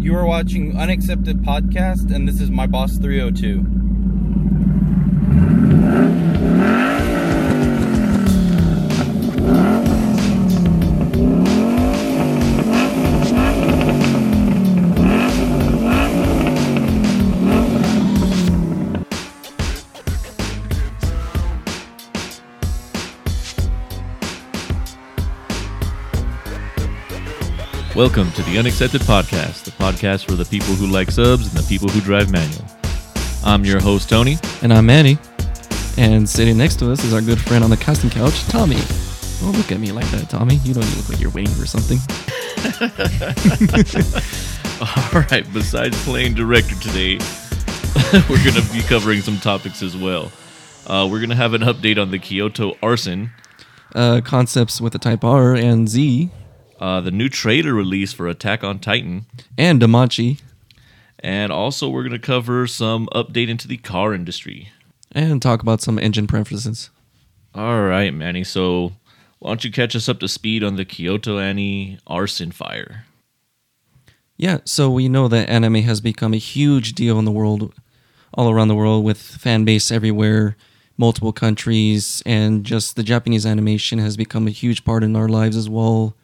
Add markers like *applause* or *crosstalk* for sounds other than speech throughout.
You are watching Unaccepted Podcast, and this is My Boss 302. Welcome to the Unaccepted Podcast, the podcast for the people who like subs and the people who drive manual. I'm your host, Tony. And I'm Manny. And sitting next to us is our good friend on the casting couch, Tommy. Don't look at me like that, Tommy. You don't look like you're waiting for something. *laughs* All right, besides playing director today, *laughs* we're going to be covering some topics as well. Uh, we're going to have an update on the Kyoto arson, Uh, concepts with the Type R and Z, uh, the new trailer release for Attack on Titan, and Danmachi, and also we're going to cover some update into the car industry. and talk about some engine preferences. All right, Manny. So why don't you catch us up to speed on the Kyoto Ani arson fire? Yeah, so we know that anime has become a huge deal in the world, all around the world, with fan base everywhere, multiple countries, and just the Japanese animation has become a huge part in our lives as well,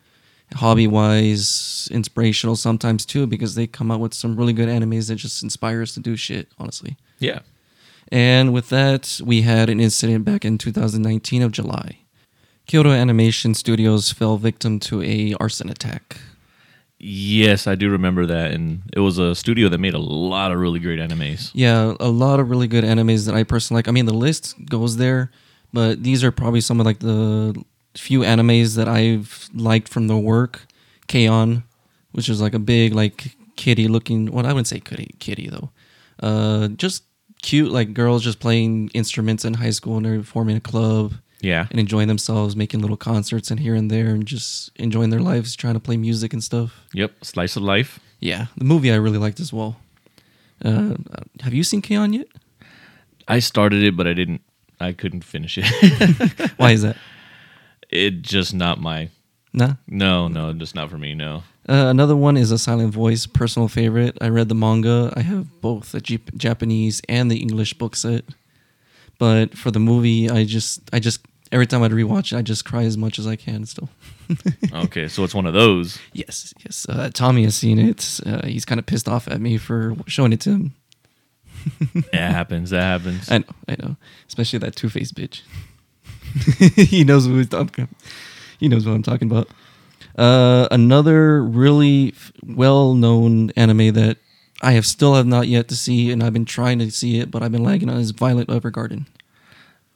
hobby wise, inspirational sometimes too, because they come out with some really good animes that just inspire us to do shit, honestly. Yeah. And with that, we had an incident back in 2019 of July. Kyoto Animation Studios fell victim to a arson attack. Yes, I do remember that, and it was a studio that made a lot of really great animes. Yeah, a lot of really good animes that I personally like. I mean, the list goes there, but these are probably some of like the few animes that I've liked from the work. K-On, which is like a big like kitty looking. Well, I wouldn't say kitty, kitty though. Uh, just cute like girls just playing instruments in high school and they're forming a club Yeah, and enjoying themselves, making little concerts and here and there, and just enjoying their lives, trying to play music and stuff. yep, slice of life. Yeah, the movie I really liked as well. Uh, have you seen K-On yet? I started it, but I didn't. I couldn't finish it. *laughs* Why is that? *laughs* it just not my. Nah. No, no, just not for me. No. Uh, another one is a Silent Voice, personal favorite. I read the manga. I have both the Jap- Japanese and the English book set. But for the movie, I just, I just every time I'd rewatch it, I just cry as much as I can. Still. *laughs* Okay, so it's one of those. Yes, yes. Uh, Tommy has seen it. Uh, he's kind of pissed off at me for showing it to him. *laughs* That happens. That happens. I know, I know. Especially that two faced bitch. *laughs* he knows what he's talking. He knows what I'm talking about. Uh, another really well known anime that I have still have not yet to see, and I've been trying to see it, but I've been lagging on is Violet Evergarden.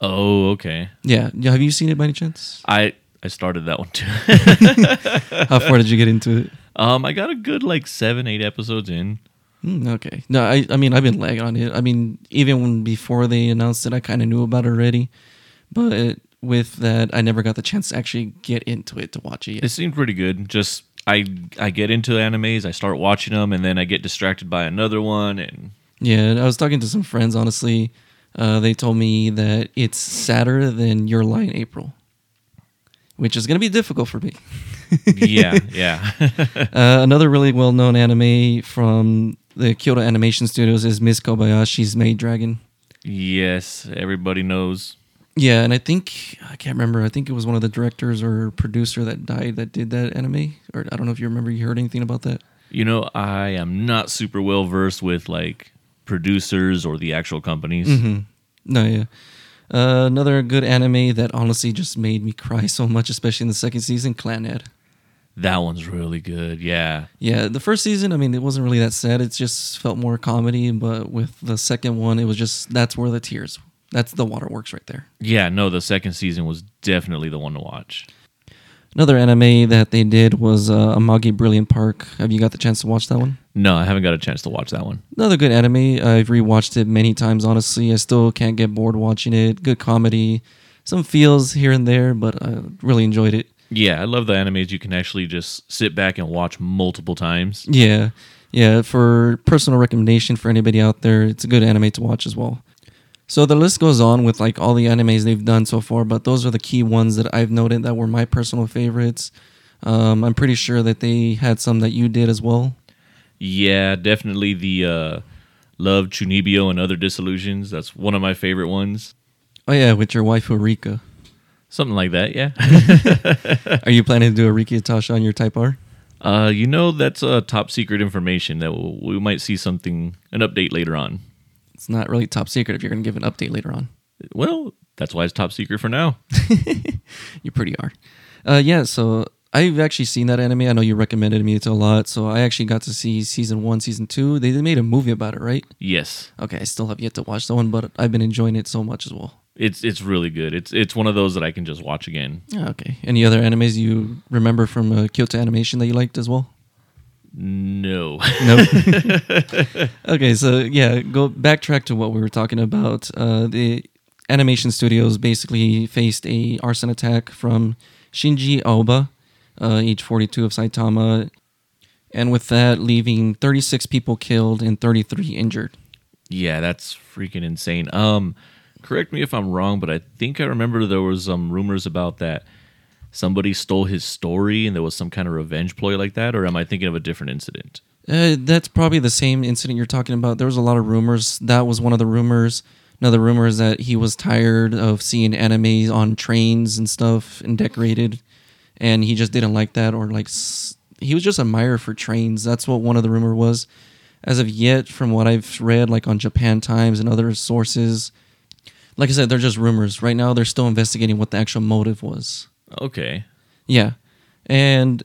Oh, okay. Yeah, yeah. Have you seen it by any chance? I I started that one too. *laughs* How far did you get into it? um, I got a good like seven, eight episodes in. Hmm, okay. No, I, I mean, I've been lagging on it. I mean, even when before they announced it, I kind of knew about it already. But with that, I never got the chance to actually get into it to watch it yet. It seemed pretty good. Just I I get into animes, I start watching them, and then I get distracted by another one, and Yeah, I was talking to some friends, honestly. Uh, they told me that it's sadder than Your Lie in April, which is going to be difficult for me. *laughs* yeah, yeah. *laughs* Uh, another really well known anime from the Kyoto Animation Studios is Miss Kobayashi's Maid Dragon. yes, everybody knows. Yeah, and I think I can't remember. I think it was one of the directors or producer that died that did that anime. Or I don't know if you remember. You heard anything about that? You know, I am not super well versed with like producers or the actual companies. Mm-hmm. No, yeah. Uh, another good anime that honestly just made me cry so much, especially in the second season, Clan Clannad. That one's really good. Yeah. Yeah, the first season, I mean, it wasn't really that sad. It just felt more comedy. But with the second one, it was just that's where the tears. That's the waterworks right there. Yeah, no, the second season was definitely the one to watch. Another anime that they did was uh, Amagi Brilliant Park. Have you got the chance to watch that one? No, I haven't got a chance to watch that one. Another good anime. I've rewatched it many times. Honestly, I still can't get bored watching it. Good comedy, some feels here and there, but I really enjoyed it. Yeah, I love the animes you can actually just sit back and watch multiple times. Yeah, yeah. For personal recommendation for anybody out there, it's a good anime to watch as well. So the list goes on with like all the animes they've done so far, but those are the key ones that I've noted that were my personal favorites. Um, I'm pretty sure that they had some that you did as well. Yeah, definitely the uh, Love Chunibyo and Other Disillusions. That's one of my favorite ones. Oh yeah, with your wife Rikka. Something like that, yeah. *laughs* Are you planning to do a Rikka itasha on your Type R? uh, you know, that's uh, top secret information that we'll, we might see something, an update later on. It's not really top secret if you're going to give an update later on. Well, that's why it's top secret for now. *laughs* You pretty are. Uh, yeah, so I've actually seen that anime. I know you recommended me to a lot, so I actually got to see season one, season two. They made a movie about it, right? Yes. Okay, I still have yet to watch that one, but I've been enjoying it so much as well. It's it's really good. It's it's one of those that I can just watch again. Okay. Any other animes you remember from uh, Kyoto Animation that you liked as well? No. Nope. *laughs* okay, so yeah, go backtrack to what we were talking about. Uh, the animation studios basically faced a arson attack from Shinji Aoba, uh, age 42 of Saitama, and with that, leaving 36 people killed and 33 injured. yeah, that's freaking insane. Um, correct me if I'm wrong, but I think I remember there was some rumors about that somebody stole his story and there was some kind of revenge ploy like that, or am I thinking of a different incident? Uh, that's probably the same incident you're talking about. There was a lot of rumors. That was one of the rumors. Another rumor is that he was tired of seeing anime on trains and stuff and decorated, and he just didn't like that, or like he was just a mire for trains. That's what one of the rumor was. As of yet, from what I've read, like on Japan Times and other sources, like I said, they're just rumors. Right now, they're still investigating what the actual motive was. Okay. Yeah. And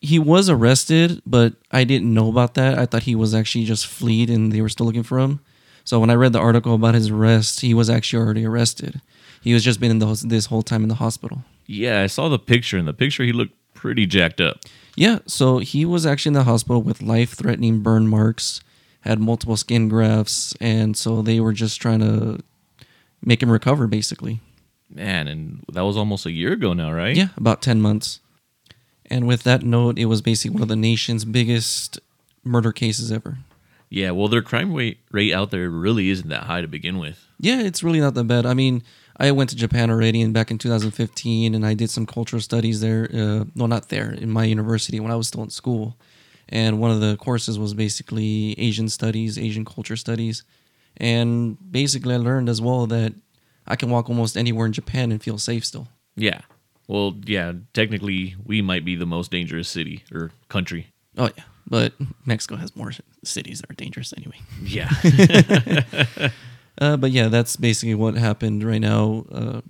he was arrested, but I didn't know about that. I thought he was actually just fleed and they were still looking for him. So when I read the article about his arrest, he was actually already arrested. He was just been in the, this whole time in the hospital. Yeah, I saw the picture. In the picture, he looked pretty jacked up. Yeah, so he was actually in the hospital with life-threatening burn marks, had multiple skin grafts, and so they were just trying to make him recover basically. Man, and that was almost a year ago now, right? Yeah, about 10 months. And with that note, it was basically one of the nation's biggest murder cases ever. Yeah, well, their crime rate rate out there really isn't that high to begin with. Yeah, it's really not that bad. I mean, I went to Japan already and back in 2015 and I did some cultural studies there. Uh, no, not there, in my university when I was still in school. And one of the courses was basically Asian studies, Asian culture studies. And basically, I learned as well that I can walk almost anywhere in Japan and feel safe still. Yeah. Well, yeah, technically, we might be the most dangerous city or country. Oh, yeah. But Mexico has more cities that are dangerous anyway. Yeah. *laughs* Uh, but yeah, that's basically what happened right now. Uh,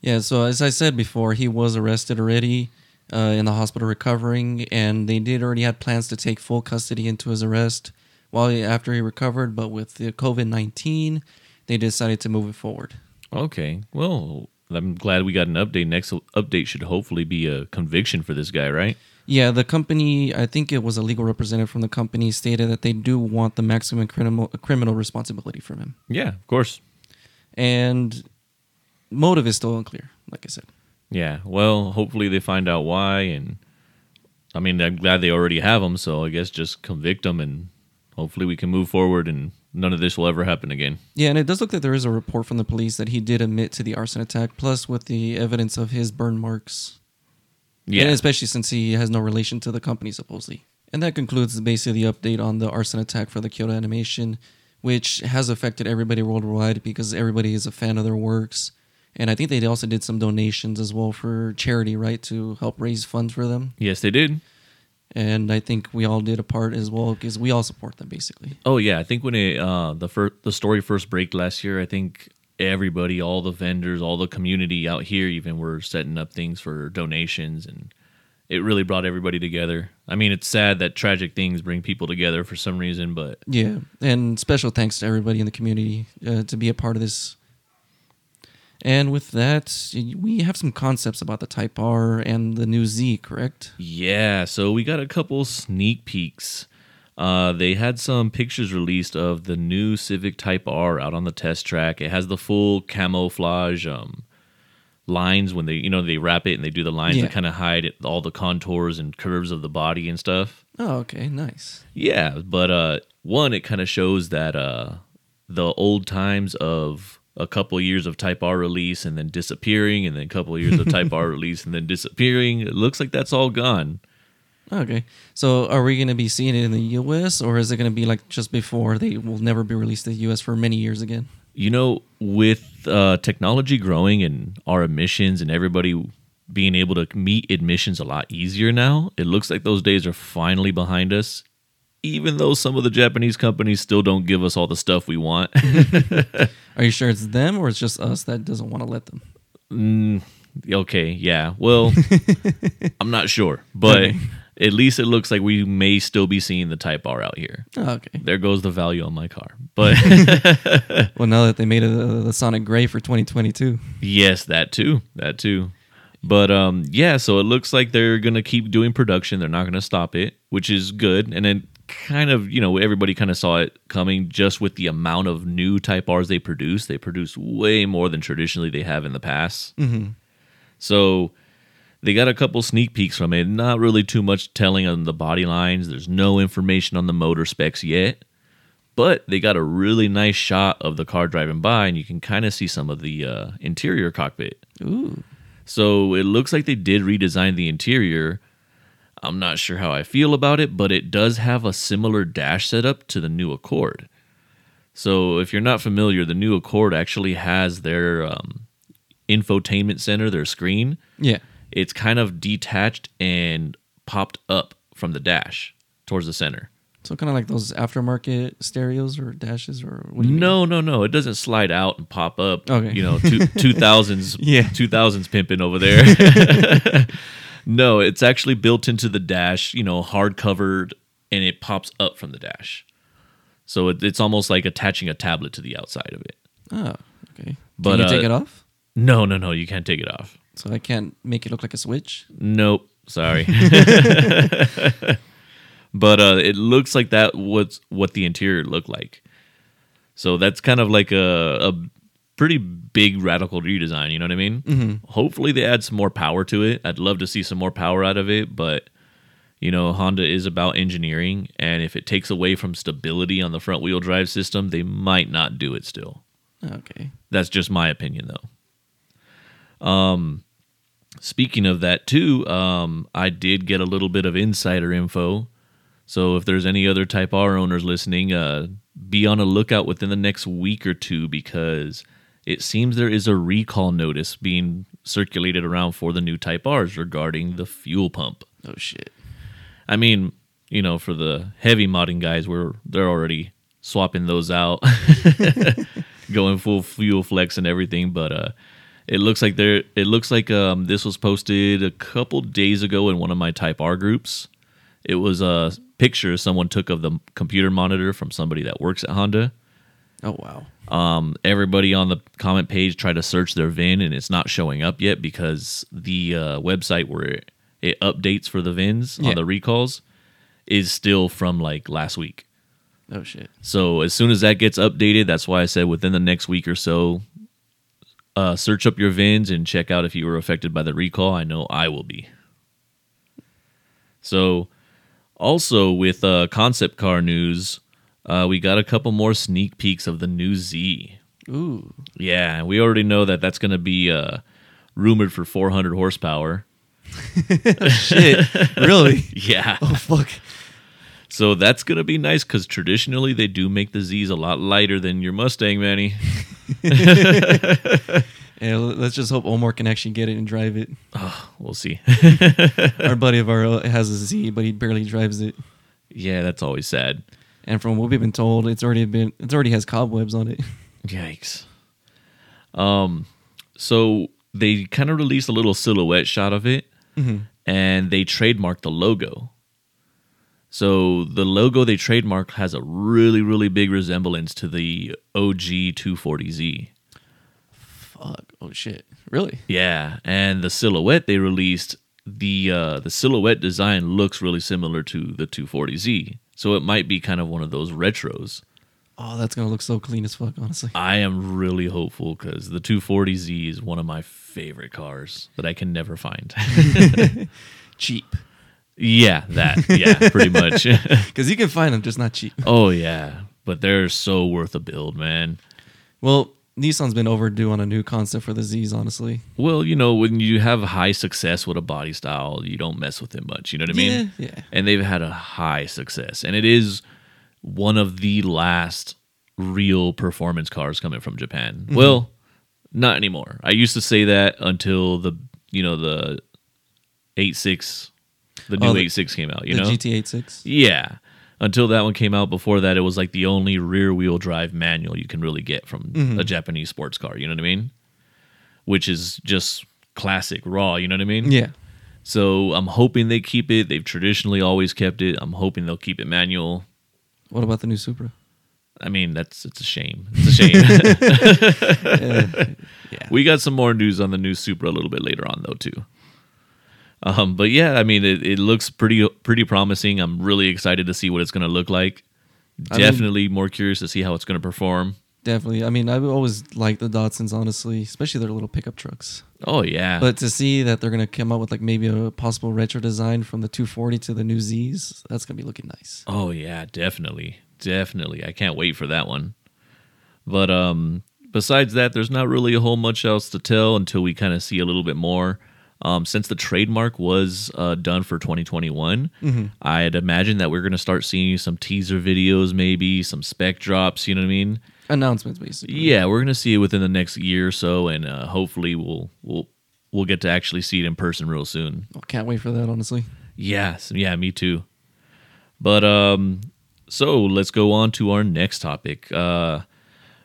yeah, so as I said before, he was arrested already uh, in the hospital recovering, and they did already had plans to take full custody into his arrest while he, after he recovered. But with the COVID nineteen, they decided to move it forward. Okay. Well, I'm glad we got an update. Next update should hopefully be a conviction for this guy, right? Yeah, the company, I think it was a legal representative from the company, stated that they do want the maximum criminal criminal responsibility from him, Yeah, of course. and motive is still unclear. Like I said. Yeah. Well, hopefully they find out why, and I mean, I'm glad they already have him. So I guess just convict him, and hopefully we can move forward, and none of this will ever happen again. Yeah, and it does look like there is a report from the police that he did admit to the arson attack, plus with the evidence of his burn marks. Yeah. And especially since he has no relation to the company, supposedly. And that concludes basically the update on the arson attack for the Kyoto Animation, which has affected everybody worldwide because everybody is a fan of their works. And I think they also did some donations as well for charity, right, to help raise funds for them. yes, they did. And I think we all did a part as well because we all support them basically. Oh yeah, I think when it uh the first the story first break last year, I think everybody, all the vendors, all the community out here even were setting up things for donations and it really brought everybody together. I mean, it's sad that tragic things bring people together for some reason, but Yeah, and special thanks to everybody in the community uh, to be a part of this. And with that, we have some concepts about the Type R and the new Z, correct? yeah, so we got a couple sneak peeks. Uh, they had some pictures released of the new Civic Type R out on the test track. It has the full camouflage um, lines when they, you know, they wrap it and they do the lines Yeah. that kind of hide it, all the contours and curves of the body and stuff. Oh, okay, nice. Yeah, but uh, one, it kind of shows that uh, the old times of a couple years of Type R release and then disappearing, and then a couple years of Type *laughs* R release and then disappearing. It looks like that's all gone. Okay. So are we going to be seeing it in the US or is it going to be like just before they will never be released in the US for many years again? You know, with uh, technology growing and our emissions and everybody being able to meet admissions a lot easier now, it looks like those days are finally behind us. Even though some of the Japanese companies still don't give us all the stuff we want. *laughs* Are you sure it's them or it's just us that doesn't want to let them? Mm, okay, yeah. Well, *laughs* I'm not sure, but Okay. at least it looks like we may still be seeing the Type R out here. Oh, okay. There goes the value on my car. *laughs* But Well, now that they made it uh, the Sonic Gray for 2022. yes, that too. That too. But um yeah, so it looks like they're going to keep doing production. They're not going to stop it, which is good. And then kind of, you know, everybody kind of saw it coming just with the amount of new Type Rs they produce. They produce way more than traditionally they have in the past. Mm-hmm. So they got a couple sneak peeks from it. Not really too much telling on the body lines. There's no information on the motor specs yet. But they got a really nice shot of the car driving by, and you can kind of see some of the uh, interior cockpit. Ooh. So it looks like they did redesign the interior. I'm not sure how I feel about it, but it does have a similar dash setup to the new Accord. So if you're not familiar, the new Accord actually has their um, infotainment center, their screen. Yeah. It's kind of detached and popped up from the dash towards the center. So kind of like those aftermarket stereos or dashes or what do you mean? No, no, no. It doesn't slide out and pop up. Okay. You know, two two thousands *laughs* Yeah. two thousands pimping over there. *laughs* *laughs* no, it's actually built into the dash, you know, hard covered and it pops up from the dash. So it, it's almost like attaching a tablet to the outside of it. Oh, okay. But, Can you uh, take it off? No, no, no, you can't take it off. So I can't make it look like a switch. Nope, sorry. *laughs* *laughs* but uh, it looks like that what's what the interior looked like. So that's kind of like a, a pretty big radical redesign. You know what I mean? Mhm. Hopefully they add some more power to it. I'd love to see some more power out of it, but you know Honda is about engineering, and if it takes away from stability on the front wheel drive system, they might not do it still. Okay. That's just my opinion, though. Um, speaking of that, too, um, I did get a little bit of insider info. So if there's any other Type R owners listening, uh, be on a lookout within the next week or two because it seems there is a recall notice being circulated around for the new Type R's regarding the fuel pump. Oh shit. I mean, you know, for the heavy modding guys, we're they're already swapping those out, *laughs* going full fuel flex and everything. But uh, it looks like there. It looks like um, this was posted a couple days ago in one of my Type R groups. It was a picture someone took of the computer monitor from somebody that works at Honda. Oh wow. Um, everybody on the comment page tried to search their VIN and it's not showing up yet because the uh, website where it, it updates for the VINs Yeah. on the recalls is still from like last week. Oh shit. So as soon as that gets updated, that's why I said within the next week or so, uh, search up your VINs and check out if you were affected by the recall. I know I will be. So, also with uh, concept car news, uh, we got a couple more sneak peeks of the new Z. Ooh. Yeah, we already know that that's going to be uh, rumored for 400 horsepower. *laughs* Shit. really? *laughs* Yeah. Oh fuck. So that's going to be nice because traditionally they do make the Z's a lot lighter than your Mustang, Manny. *laughs* Yeah, let's just hope Omar can actually get it and drive it. Oh, We'll see. Our buddy of ours has a Z, but he barely drives it. yeah, that's always sad. And from what we've been told, it's already been it's already has cobwebs on it. *laughs* Yikes. Um, so they kind of released a little silhouette shot of it, and they trademarked the logo. So the logo they trademarked has a really, really big resemblance to the OG 240Z. Fuck. Oh shit. Really? Yeah, and the silhouette they released, the uh, the silhouette design looks really similar to the 240Z. So it might be kind of one of those retros. Oh, that's gonna look so clean as fuck, honestly. I am really hopeful because the 240Z is one of my favorite cars that I can never find. *laughs* *laughs* Cheap. yeah, that. Yeah, pretty much. *laughs* Because you can find them, just not cheap. oh yeah, but they're so worth a build, man. Well, Nissan's been overdue on a new concept for the Z's, honestly. Well, you know, when you have high success with a body style, you don't mess with it much. You know what I mean? Yeah, yeah. And they've had a high success, and it is one of the last real performance cars coming from Japan. Mm-hmm. Well, not anymore. I used to say that until the you know the eight six, the new Oh, the- eight six came out. You the know, GT86. yeah. Until that one came out, before that, it was like the only rear wheel drive manual you can really get from Mm-hmm. a Japanese sports car. You know what I mean? Which is just classic raw. You know what I mean? Yeah. So I'm hoping they keep it. They've traditionally always kept it. I'm hoping they'll keep it manual. What about the new Supra? I mean, that's it's a shame. It's a shame. *laughs* *laughs* Yeah. we got some more news on the new Supra a little bit later on, though, too. Um, but yeah, I mean, it, it looks pretty pretty promising. I'm really excited to see what it's going to look like. I mean- Definitely more curious to see how it's going to perform. Definitely. I mean, I've always liked the Datsuns, honestly, especially their little pickup trucks. Oh yeah, But to see that they're gonna come out with like maybe a possible retro design from the 240 to the new Z's, that's gonna be looking nice. Oh yeah, definitely. Definitely. I can't wait for that one. But um besides that, there's not really a whole much else to tell until we kind of see a little bit more. Um, since the trademark was uh, done for 2021, I'd imagine that we're going to start seeing some teaser videos, maybe some spec drops. You know what I mean? Announcements, basically. Yeah, we're going to see it within the next year or so, and uh, hopefully we'll we'll we'll get to actually see it in person real soon. Oh, can't wait for that, honestly. Yes, yeah, me too. But um so let's go on to our next topic. Uh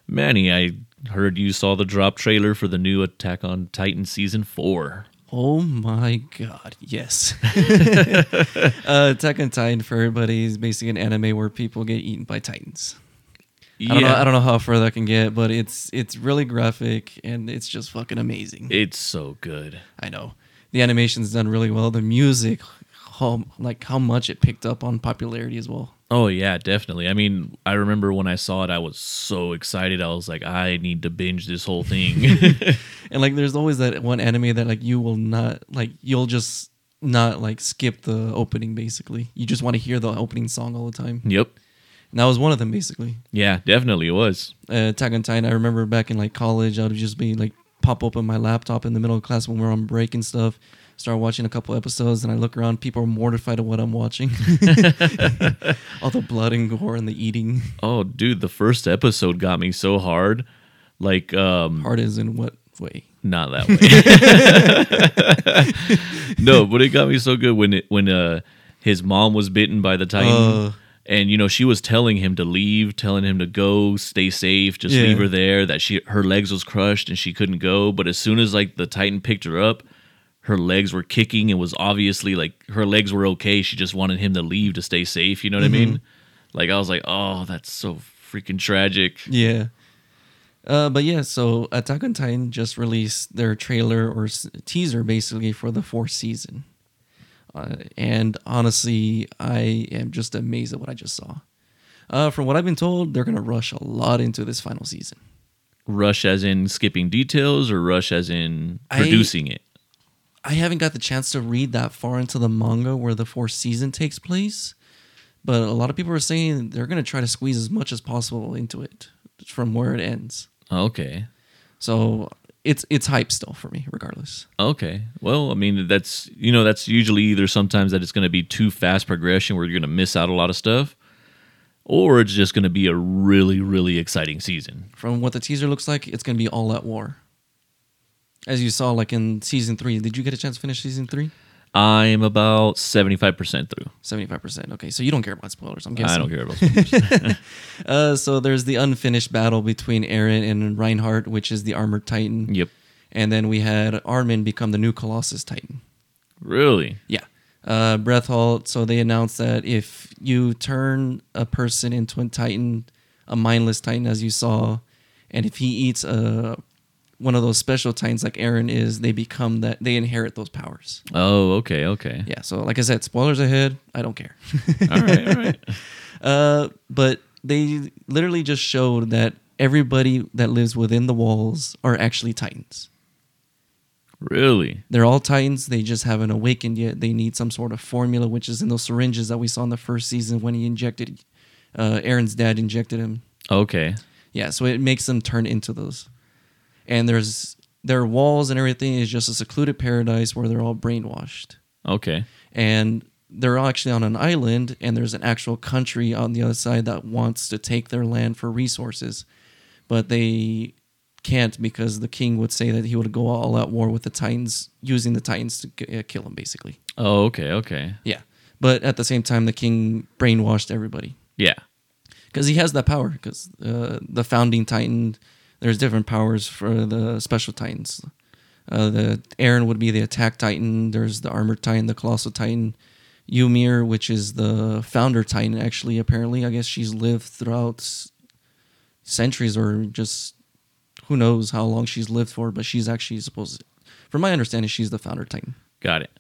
Manny, I heard you saw the drop trailer for the new Attack on Titan season 4. Oh my god, yes. *laughs* uh, Attack on Titan for everybody is basically an anime where people get eaten by titans. Yeah. I don't know. I don't know how far that can get, but it's it's really graphic and it's just fucking amazing. It's so good. I know the animation's done really well. The music, how like how much it picked up on popularity as well. Oh yeah, definitely. I mean, I remember when I saw it I was so excited. I was like, I need to binge this whole thing. *laughs* *laughs* And like, there's always that one anime that like you will not like. You'll just not like skip the opening. Basically, you just want to hear the opening song all the time. yep. And that was one of them. Basically, Yeah, definitely it was. uh, Attack on Titan. I remember back in like college, I would just be like pop open my laptop in the middle of class when we were on break and stuff. Start watching a couple episodes, and I look around. People are mortified at what I'm watching. *laughs* *laughs* all the blood and gore and the eating. Oh, dude, the first episode got me so hard. Like um Hard is in what way? not that way. *laughs* no, but it got me so good when it when uh his mom was bitten by the titan, Uh. and you know she was telling him to leave, telling him to go, stay safe, just Yeah. leave her there. That she her legs was crushed and she couldn't go. But as soon as like the titan picked her up, her legs were kicking. It was obviously like her legs were okay. She just wanted him to leave to stay safe. You know what I mean? Like I was like, oh, that's so freaking tragic. Yeah. Uh, but yeah, so Attack on Titan just released their trailer or s- teaser basically for the fourth season. Uh, and honestly, I am just amazed at what I just saw. Uh, from what I've been told, they're going to rush a lot into this final season. Rush as in skipping details, or rush as in I- producing it. I haven't got the chance to read that far into the manga where the fourth season takes place, but a lot of people are saying they're going to try to squeeze as much as possible into it from where it ends. Okay. So it's it's hype still for me, regardless. Okay. Well, I mean, that's you know, that's usually either sometimes that it's going to be too fast progression where you're going to miss out a lot of stuff, or it's just going to be a really, really exciting season. From what the teaser looks like, it's going to be all at war. As you saw, like in season three, did you get a chance to finish season three? I'm about seventy five percent through. Seventy-five percent. Okay, so you don't care about spoilers. I'm guessing. I don't care about. spoilers. *laughs* Uh, so there's the unfinished battle between Eren and Reiner, which is the armored Titan. yep. And then we had Armin become the new Colossus Titan. Really? Yeah. Uh, Bertholdt. So they announced that if you turn a person into a Titan, a mindless Titan, as you saw, and if he eats a one of those special Titans like Eren is, they become that. They inherit those powers. Oh, okay, okay. Yeah. So like I said, spoilers ahead. I don't care. *laughs* All right, all right. *laughs* Uh, but they literally just showed that everybody that lives within the walls are actually Titans. Really? They're all Titans. They just haven't awakened yet. They need some sort of formula, which is in those syringes that we saw in the first season when he injected. Uh, Eren's dad injected him. Okay. Yeah, so it makes them turn into those. And there's their walls and everything is just a secluded paradise where they're all brainwashed, Okay. and they're actually on an island, and there's an actual country on the other side that wants to take their land for resources, but they can't because the king would say that he would go all out war with the Titans, using the Titans to uh, kill him, basically. Oh, okay. Okay. Yeah, but at the same time, the king brainwashed everybody Yeah. because he has that power. Because uh, the founding Titan, there's different powers for the special Titans. Uh, the Eren would be the attack Titan. There's the armored Titan, the colossal Titan. Ymir, which is the founder Titan, actually, apparently, I guess she's lived throughout centuries or just who knows how long she's lived for, but she's actually supposed. From my understanding, she's the founder Titan. Got it.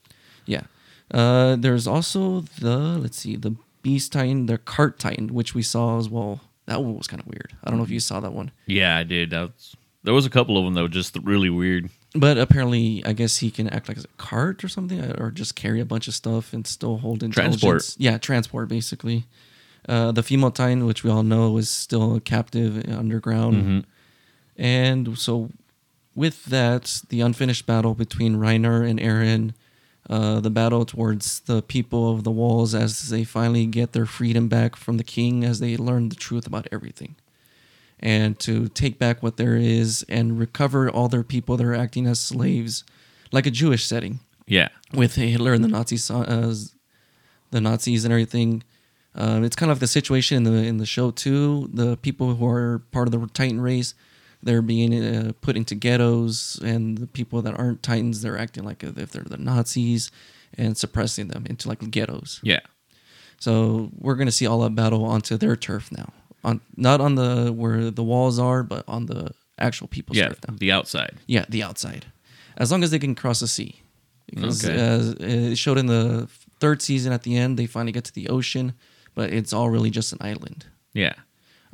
Yeah. Uh, there's also the let's see the Beast Titan, the Cart Titan, which we saw as well. That one was kind of weird. I don't know if you saw that one, Yeah, I did. That's, there was a couple of them that were just really weird. but apparently, I guess he can act like a cart or something, or just carry a bunch of stuff and still hold intelligence. Transport. Yeah, transport basically. Uh, the female Titan, which we all know is still a captive underground, Mhm. and so with that, the unfinished battle between Reiner and Eren, uh, the battle towards the people of the walls as they finally get their freedom back from the king, as they learn the truth about everything, and to take back what there is and recover all their people that are acting as slaves, like a Jewish setting Yeah. with Hitler and the Nazis, uh, the Nazis and everything. Um, it's kind of like the situation in the in the show too. The people who are part of the Titan race, they're being uh, put into ghettos, and the people that aren't Titans, they're acting like if they're the Nazis and suppressing them into like ghettos. Yeah. So we're gonna see all that battle onto their turf now, on not on the where the walls are, but on the actual people's Yeah. turf now. The outside. Yeah, the outside. As long as they can cross the sea. Because Okay. uh, it showed in the third season at the end, they finally get to the ocean, but it's all really just an island. Yeah.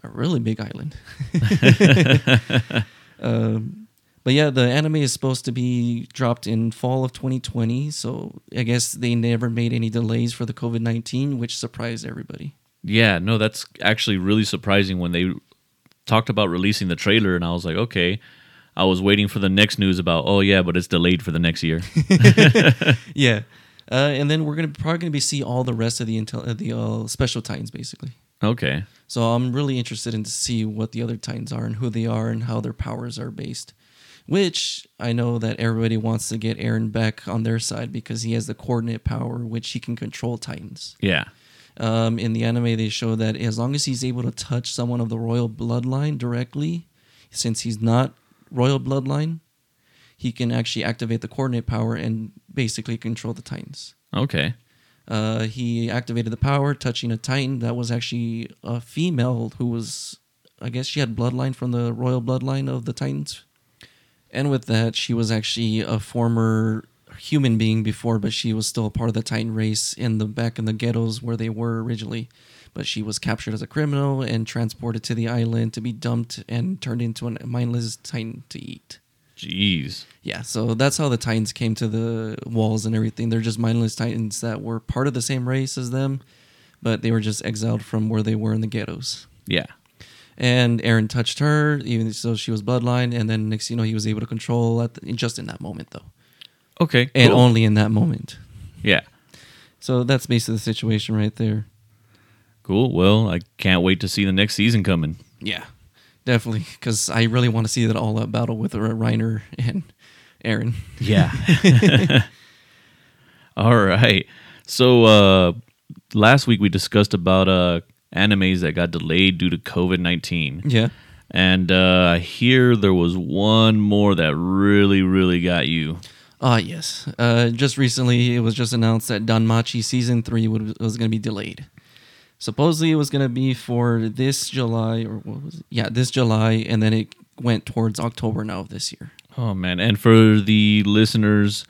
A really big island. *laughs* um, but yeah, the anime is supposed to be dropped in fall of 2020. So I guess they never made any delays for the COVID 19, which surprised everybody. Yeah, no, that's actually really surprising when they talked about releasing the trailer, and I was like, okay. I was waiting for the next news about, oh yeah, but it's delayed for the next year. *laughs* *laughs* Yeah. Uh, and then we're gonna probably gonna be see all the rest of the intel, uh, the uh, special titans basically. Okay. So I'm really interested in to see what the other Titans are and who they are and how their powers are based. Which I know that everybody wants to get Eren back on their side because he has the coordinate power, which he can control Titans. Yeah. Um, in the anime, they show that as long as he's able to touch someone of the royal bloodline directly, since he's not royal bloodline, he can actually activate the coordinate power and basically control the Titans. Okay. Uh, he activated the power, touching a Titan that was actually a female who was, I guess she had bloodline from the royal bloodline of the Titans. And with that, she was actually a former human being before, but she was still a part of the Titan race in the back in the ghettos where they were originally. But she was captured as a criminal and transported to the island to be dumped and turned into a mindless Titan to eat. Jeez. Yeah, so that's how the Titans came to the walls and everything. They're just mindless Titans that were part of the same race as them, but they were just exiled from where they were in the ghettos. Yeah. And Eren touched her, even so she was bloodline, and then next you know he was able to control at the, just in that moment though, Okay. and cool. only in that moment. Yeah. So that's basically the situation right there. Cool. Well, I can't wait to see the next season coming. Yeah, definitely, because I really want to see that all out battle with Reiner and Eren. Yeah. *laughs* All right. So uh last week we discussed about uh animes that got delayed due to COVID-19. Yeah. And uh I hear there was one more that really really got you. Ah, yes. Uh, just recently, it was just announced that Danmachi season three would, was going to be delayed. Supposedly, it was going to be for this July, or what was it? Yeah, this July, and then it went towards October now of this year. Oh man. And for the listeners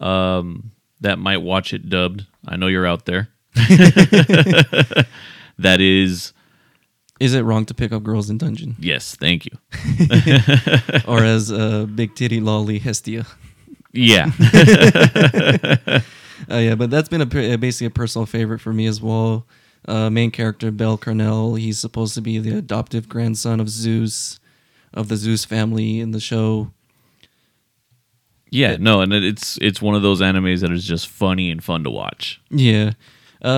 um that might watch it dubbed, I know you're out there. *laughs* *laughs* that is Is it wrong to pick up girls in dungeon, yes, thank you. *laughs* or as uh, big titty lolly Hestia? Yeah. Uh, yeah, but that's been a uh, basically a personal favorite for me as well. Uh, main character Bell Cranel, he's supposed to be the adoptive grandson of Zeus. of the Zeus family in the show. Yeah, no, and it's it's one of those animes that is just funny and fun to watch. Yeah. Uh,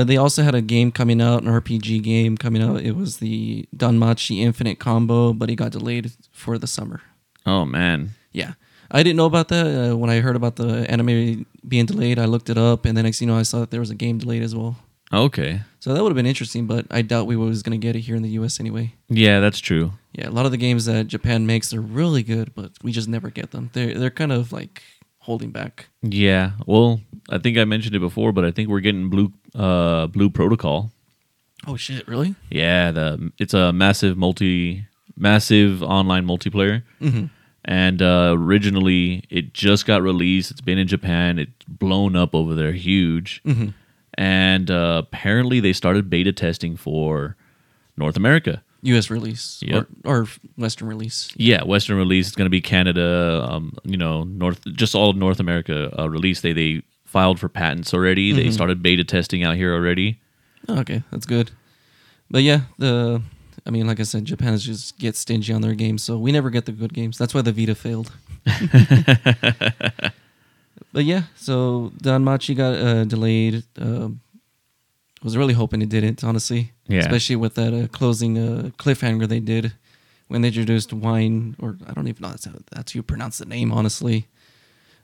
uh, they also had a game coming out, an RPG game coming out. It was the Danmachi Infinite Combo, but it got delayed for the summer. Oh man, Yeah. I didn't know about that. Uh, when I heard about the anime being delayed, I looked it up, and then next you know, I saw that there was a game delayed as well. Okay, So that would have been interesting, but I doubt we was going to get it here in the U.S. anyway. yeah, that's true. Yeah, a lot of the games that Japan makes are really good, but we just never get them. They're they're kind of like holding back. Yeah, well, I think I mentioned it before, but I think we're getting blue uh blue protocol. Oh shit! Really? Yeah, the it's a massive multi massive online multiplayer. Mm-hmm. And uh, originally, it just got released. It's been in Japan. It's blown up over there, huge. Mm-hmm. And uh, apparently, they started beta testing for North America. U.S. release Yep. or, or Western release. Yeah, Western release. It's going to be Canada. Um, you know, North, just all of North America uh, release. They they filed for patents already. They started beta testing out here already. Oh, okay, that's good. But yeah, the I mean, like I said, Japan is just get stingy on their games, so we never get the good games. That's why the Vita failed. *laughs* *laughs* but yeah, so Danmachi got uh, delayed. Um was really hoping it didn't, honestly. Yeah. Especially with that uh, closing uh, cliffhanger they did when they introduced Wine, or I don't even know that's how, that's how you pronounce the name, honestly.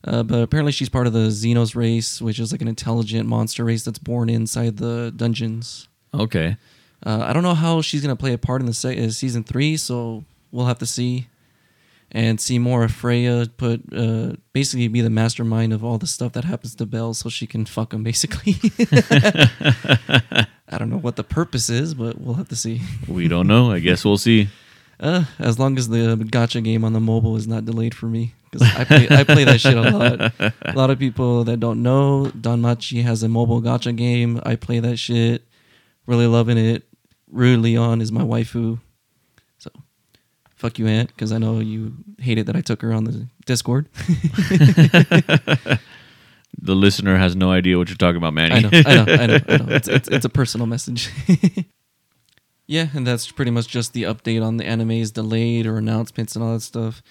Uh, but apparently she's part of the Xenos race, which is like an intelligent monster race that's born inside the dungeons. Okay. Uh, I don't know how she's gonna play a part in the se- uh, season three, so we'll have to see and see more of Freya. Put uh, basically be the mastermind of all the stuff that happens to Bell, so she can fuck him. Basically, *laughs* I don't know what the purpose is, but we'll have to see. We don't know. I guess we'll see. *laughs* Uh, as long as the gacha game on the mobile is not delayed for me, because I play I play that shit a lot. *laughs* A lot of people that don't know, Danmachi has a mobile gacha game. I play that shit, really loving it. Ryuu Lion is my waifu, fuck you, Aunt, because I know you hated that I took her on the Discord. *laughs* The listener has no idea what you're talking about, Manny. I know, I know, I know, I know. It's, it's, it's a personal message. *laughs* yeah, and that's pretty much just the update on the animes delayed or announcements and all that stuff.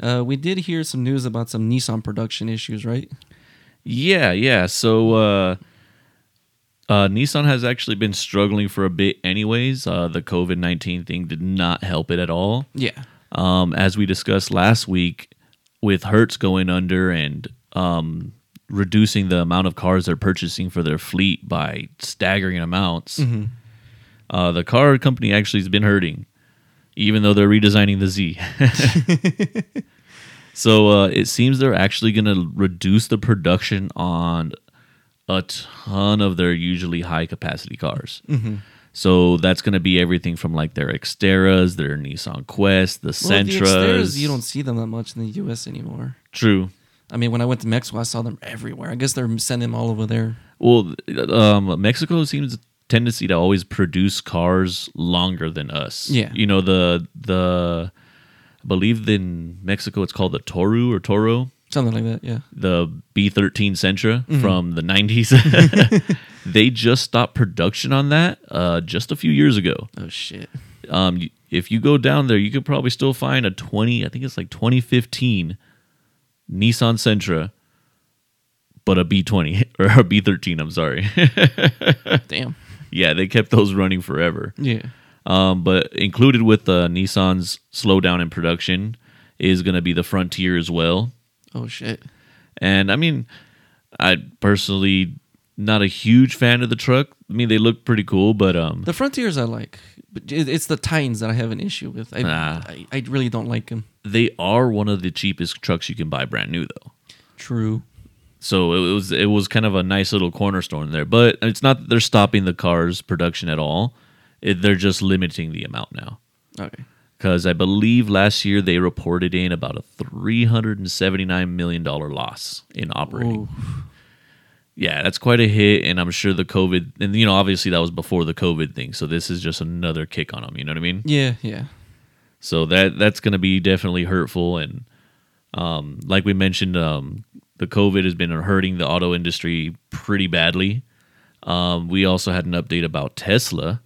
Uh, we did hear some news about some Nissan production issues, right? Yeah, yeah. So uh, uh, Nissan has actually been struggling for a bit, anyways. Uh, the COVID 19 thing did not help it at all. Yeah. Um, as we discussed last week, with Hertz going under and um, reducing the amount of cars they're purchasing for their fleet by staggering amounts, uh, the car company actually has been hurting, even though they're redesigning the Z. *laughs* *laughs* so uh, it seems they're actually going to reduce the production on a ton of their usually high capacity cars. So that's going to be everything from like their Xterras, their Nissan Quest, the Well, the Sentras. Xterras, you don't see them that much in the U.S. anymore. True. I mean, when I went to Mexico, I saw them everywhere. I guess they're sending them all over there. Well, um, Mexico seems a tendency to always produce cars longer than us. Yeah. You know the the I believe in Mexico it's called the Tsuru or Toro, Something like that, yeah. the B13 Sentra Mm-hmm. from the 90s. *laughs* they just stopped production on that uh, just a few years ago. Oh, shit. Um, if you go down there, you could probably still find a 20, I think it's like 2015 Nissan Sentra, but a B20 *laughs* or a B13, I'm sorry. *laughs* Damn. yeah, they kept those running forever. Yeah. Um, but included with uh, Nissan's slowdown in production is going to be the Frontier as well. Oh, shit. And I mean, I personally not a huge fan of the truck. I mean, they look pretty cool, but um, The Frontiers I like, but it's the Titans that I have an issue with. I, Nah. I, I really don't like them. they are one of the cheapest trucks you can buy brand new, though. True. So it was it was kind of a nice little cornerstone there. But it's not that they're stopping the cars production at all. It, they're just limiting the amount now. Okay. Because I believe last year they reported in about a three hundred and seventy nine million dollar loss in operating. Ooh. Yeah, that's quite a hit, and I'm sure the COVID and you know obviously that was before the COVID thing. So this is just another kick on them. You know what I mean? Yeah, yeah. So that that's going to be definitely hurtful, and um, like we mentioned, um, the COVID has been hurting the auto industry pretty badly. Um, we also had an update about Tesla,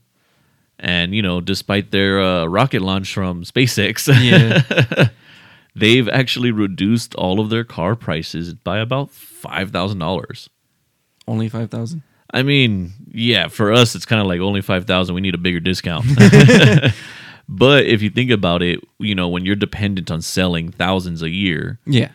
And you know, despite their uh, rocket launch from SpaceX, Yeah. *laughs* they've actually reduced all of their car prices by about five thousand dollars. Only five thousand. I mean, yeah, for us it's kind of like only five thousand. We need a bigger discount. *laughs* but if you think about it, you know, when you're dependent on selling thousands a year, Yeah.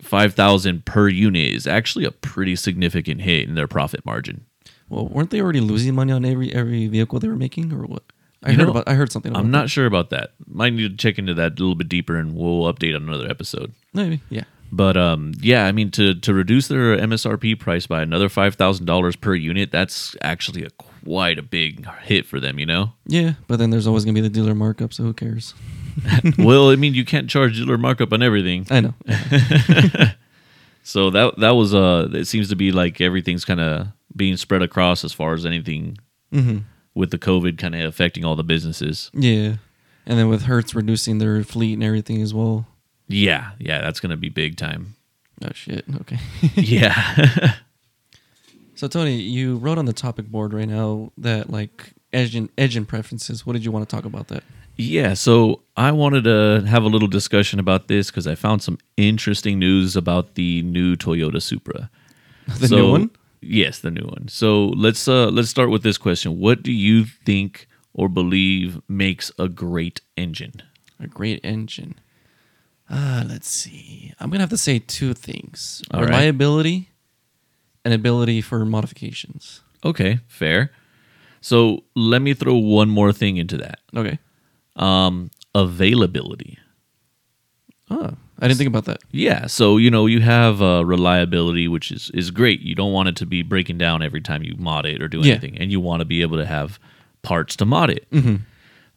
five thousand per unit is actually a pretty significant hit in their profit margin. Well, weren't they already losing money on every every vehicle they were making, or what? I You heard know, about. I heard something. I'm not sure about that. Might need to check into that a little bit deeper, and we'll update on another episode. Maybe. Yeah. But um, yeah, I mean to to reduce their MSRP price by another five thousand dollars per unit, that's actually a quite a big hit for them. You know. Yeah, but then there's always gonna be the dealer markup, so who cares? *laughs* well, I mean, you can't charge dealer markup on everything. I know. *laughs* So that that was uh, it seems to be like everything's kind of being spread across as far as anything hmm with the COVID kind of affecting all the businesses. Yeah, and then with Hertz reducing their fleet and everything as well. Yeah, yeah, that's gonna be big time. Oh shit. Okay. *laughs* *laughs* yeah. so Tony, you wrote on the topic board right now that like engine engine preferences. What did you want to talk about that? Yeah, so I wanted to have a little discussion about this because I found some interesting news about the new Toyota Supra. *laughs* The So- new one. Yes, the new one. So let's uh let's start with this question. What do you think or believe makes a great engine? A great engine. Uh, let's see. I'm gonna have to say two things: All right. reliability and ability for modifications. Okay, fair. So let me throw one more thing into that. Okay. Um availability. Oh, I didn't think about that. Yeah, so you know you have uh, reliability, which is is great. You don't want it to be breaking down every time you mod it or do Yeah. anything, and you want to be able to have parts to mod it. Mhm.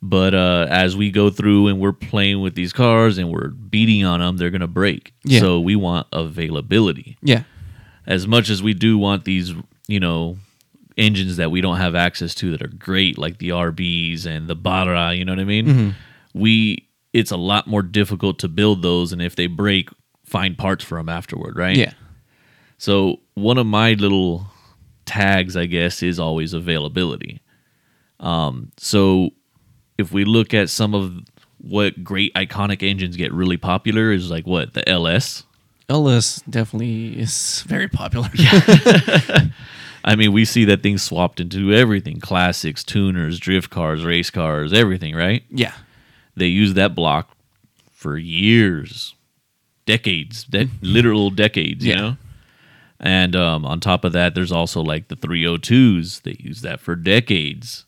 But uh, as we go through and we're playing with these cars and we're beating on them, they're gonna break. Yeah. So we want availability Yeah. as much as we do want these, you know, engines that we don't have access to that are great, like the RBs and the Barra. You know what I mean? Mm-hmm. We it's a lot more difficult to build those, and if they break, find parts for them afterward, right? Yeah. So one of my little tags, I guess, is always availability. Um, so if we look at some of what great iconic engines get really popular, is like what the LS. LS definitely is very popular. *laughs* *laughs* I mean, we see that thing swapped into everything: classics, tuners, drift cars, race cars, everything. Right? yeah. They use that block for years, decades, de- literal decades. You Yeah. know. And um, on top of that, there's also like the 302s. They use that for decades.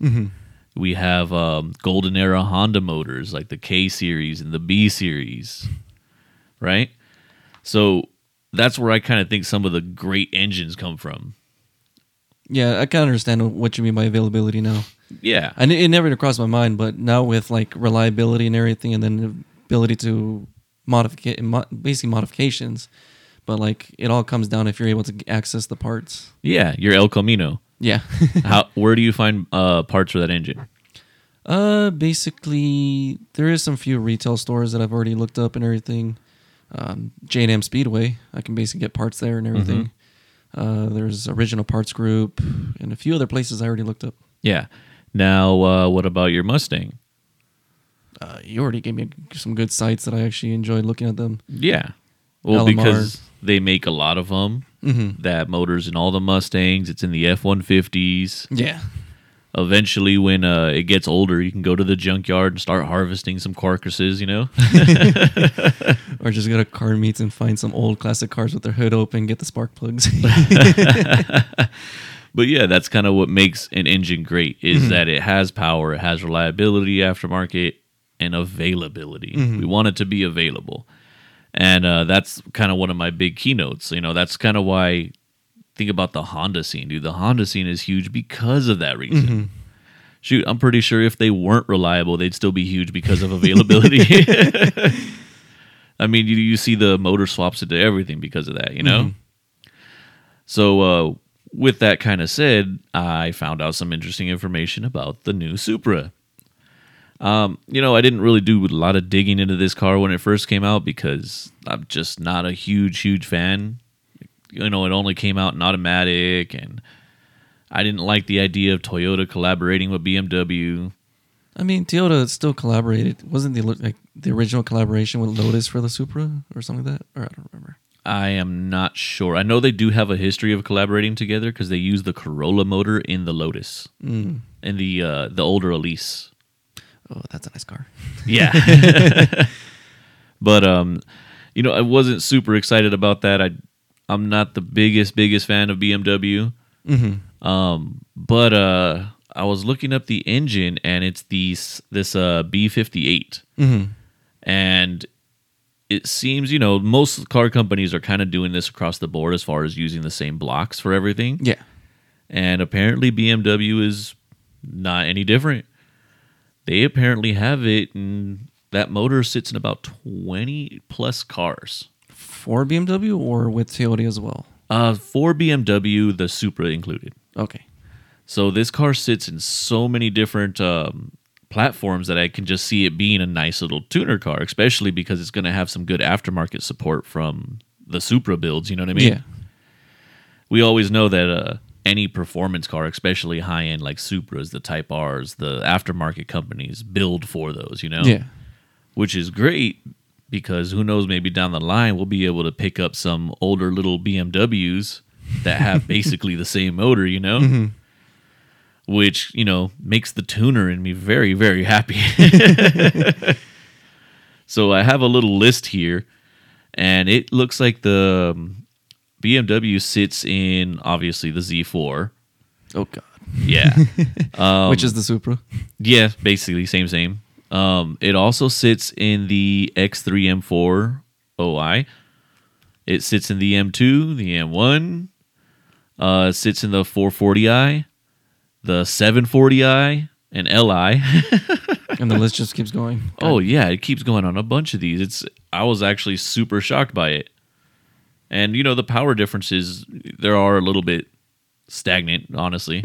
We have um, golden era Honda motors like the K series and the B series, right? So that's where I kind of think some of the great engines come from. Yeah, I kind of understand what you mean by availability now. Yeah, I, it never crossed my mind, but now with like reliability and everything, and then the ability to modify, mo- basically modifications, but like it all comes down if you're able to access the parts. yeah, your El Camino. Yeah. *laughs* How where do you find uh, parts for that engine? uh, basically, there is some few retail stores that I've already looked up and everything. Um, J&M Speedway, I can basically get parts there and everything. Uh, there's Original Parts Group and a few other places I already looked up. Yeah. Now, uh, what about your Mustang? Uh, you already gave me some good sites that I actually enjoyed looking at them. Yeah. Well, LMR. because they make a lot of them. Mm-hmm. That motor's in all the Mustangs. It's in the F one fifties. Yeah. Eventually, when uh, it gets older, you can go to the junkyard and start harvesting some carcasses. You know. *laughs* Or just go to car meets and find some old classic cars with their hood open, get the spark plugs. *laughs* But yeah, that's kind of what makes an engine great is that it has power, it has reliability, aftermarket, and availability. We want it to be available, and uh, that's kind of one of my big keynotes. You know, that's kind of why think about the Honda scene, dude. The Honda scene is huge because of that reason. Shoot, I'm pretty sure if they weren't reliable, they'd still be huge because of availability. *laughs* I mean, you, you see the motor swaps into everything because of that, you know? So, uh, with that kind of said, I found out some interesting information about the new Supra. Um, you know, I didn't really do a lot of digging into this car when it first came out because I'm just not a huge, huge fan. You know, it only came out in automatic, and I didn't like the idea of Toyota collaborating with BMW. I mean, Toyota still collaborated. Wasn't the like the original collaboration with Lotus for the Supra or something like that? Or I don't remember. I am not sure. I know they do have a history of collaborating together because they use the Corolla motor in the Lotus Mm. and the uh, the older Elise. Oh, that's a nice car. *laughs* Yeah. *laughs* but um, you know, I wasn't super excited about that. I I'm not the biggest biggest fan of BMW. Mm-hmm. Um, but uh, I was looking up the engine, and it's these this uh B58, Mm-hmm. and it seems you know most car companies are kind of doing this across the board as far as using the same blocks for everything, Yeah. and apparently BMW is not any different. They apparently have it, and that motor sits in about 20 plus cars. For BMW or with Toyota as well? Uh, for BMW, the Supra included. Okay. So this car sits in so many different um, platforms that I can just see it being a nice little tuner car, especially because it's going to have some good aftermarket support from the Supra builds. You know what I mean? yeah. We always know that uh, any performance car, especially high end like Supras, the Type R's, the aftermarket companies build for those. You know? Yeah. Which is great because who knows, maybe down the line we'll be able to pick up some older little BMWs that have basically the same motor, you know? Which, you know, makes the tuner in me very, very happy. *laughs* so I have a little list here, and it looks like the um, BMW sits in obviously the Z4. Oh God. Yeah. *laughs* Um, Which is the Supra? Yeah, basically same same. Um, it also sits in the X3 M4 OI. It sits in the M2, the M1. Uh, it sits in the 440i, the 740i, and Li. *laughs* and the list just keeps going. oh yeah, it keeps going on a bunch of these. It's I was actually super shocked by it. And you know the power differences there are a little bit stagnant, honestly.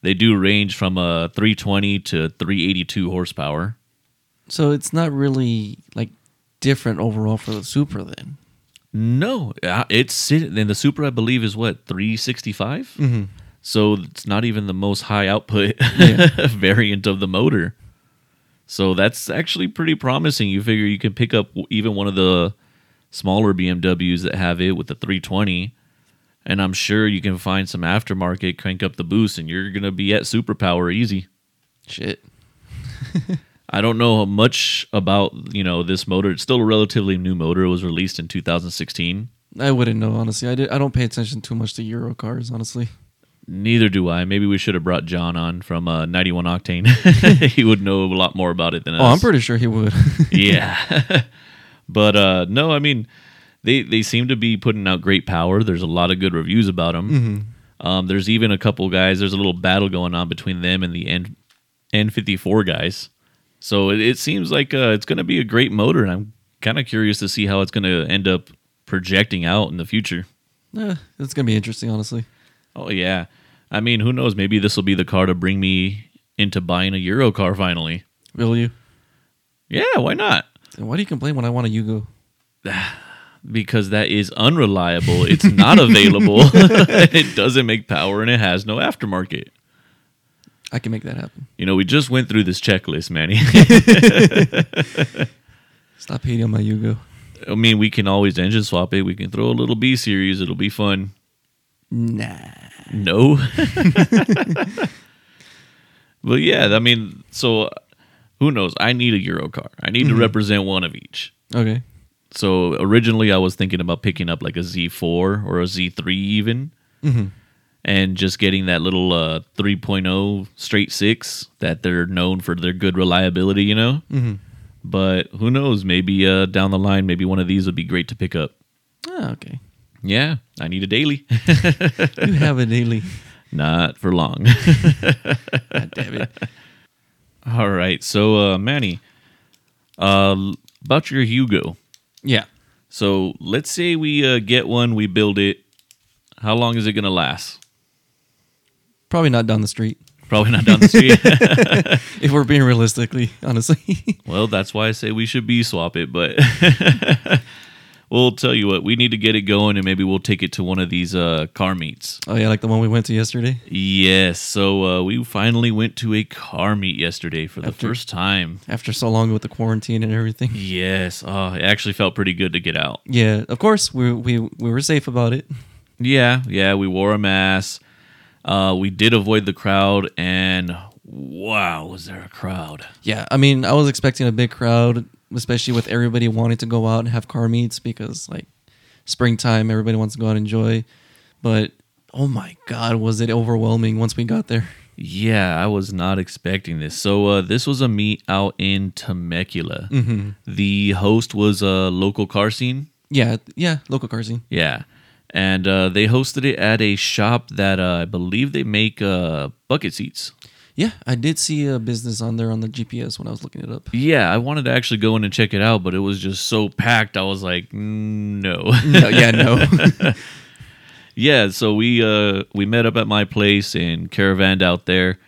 They do range from a 320 to 382 horsepower. So it's not really like different overall for the Supra then. No, uh, it's then the Supra I believe is what 365. Mm-hmm. So it's not even the most high output *laughs* Yeah. variant of the motor. So that's actually pretty promising. You figure you can pick up even one of the smaller BMWs that have it with the 320, and I'm sure you can find some aftermarket, crank up the boost, and you're gonna be at superpower easy. Shit. *laughs* I don't know much about you know this motor. It's still a relatively new motor. It was released in 2016. I wouldn't know honestly. I did, I don't pay attention too much to Euro cars honestly. Neither do I. Maybe we should have brought John on from uh, 91 Octane. *laughs* he would know a lot more about it than us. Oh, I'm pretty sure he would. *laughs* yeah. *laughs* but uh, no, I mean, they they seem to be putting out great power. There's a lot of good reviews about them. Um, there's even a couple guys. There's a little battle going on between them and the N N54 guys. So it, it seems like uh, it's going to be a great motor, and I'm kind of curious to see how it's going to end up projecting out in the future. Eh, it's gonna be interesting honestly. Oh yeah, I mean, who knows? Maybe this will be the car to bring me into buying a Euro car finally. Will you? Yeah, why not? Then why do you complain when I want a Yugo? *sighs* because that is unreliable. It's not *laughs* available. *laughs* it doesn't make power and it has no aftermarket. I can make that happen. You know, we just went through this checklist, Manny. *laughs* Stop hating on my Yugo. I mean, we can always engine swap it. We can throw a little B series. It'll be fun. Nah. No. *laughs* but yeah, I mean, so who knows? I need a Euro car. I need to represent one of each. Okay. So originally, I was thinking about picking up like a Z4 or a Z3 even, Mm-hmm. And just getting that little uh, 3.0 straight six that they're known for their good reliability, you know. Mm-hmm. But who knows? Maybe uh, down the line, maybe one of these would be great to pick up. Ah, okay. Yeah, I need a daily. *laughs* You have a daily. *laughs* Not for long. *laughs* God damn it. All right, so uh, Manny, uh, about your Yugo. Yeah. So let's say we uh, get one, we build it. How long is it gonna last? Probably not down the street. Probably not down the street. *laughs* If we're being realistically, honestly. *laughs* well, that's why I say we should be swap it. But *laughs* we'll tell you what. We need to get it going, and maybe we'll take it to one of these uh, car meets. Oh yeah, like the one we went to yesterday. Yes. So uh, we finally went to a car meet yesterday for the After- first time. After so long with the quarantine and everything. Yes. Oh, it actually felt pretty good to get out. Yeah, of course we we we were safe about it. Yeah. Yeah. We wore a mask. Uh, we did avoid the crowd, and wow, was there a crowd? Yeah, I mean, I was expecting a big crowd, especially with everybody wanting to go out and have car meets because like springtime, everybody wants to go out and enjoy. But oh my god, was it overwhelming once we got there? Yeah, I was not expecting this. So uh, this was a meet out in Temecula. Mm-hmm. The host was a local car scene. Yeah, yeah, local car scene. Yeah. And uh, they hosted it at a shop that uh, I believe they make uh, bucket seats. Yeah, I did see a business on there on the GPS when I was looking it up. Yeah, I wanted to actually go in and check it out, but it was just so packed. I was like, "Mm, no. No, yeah, no. *laughs* yeah, so we uh, we met up at my place and caravanned out there,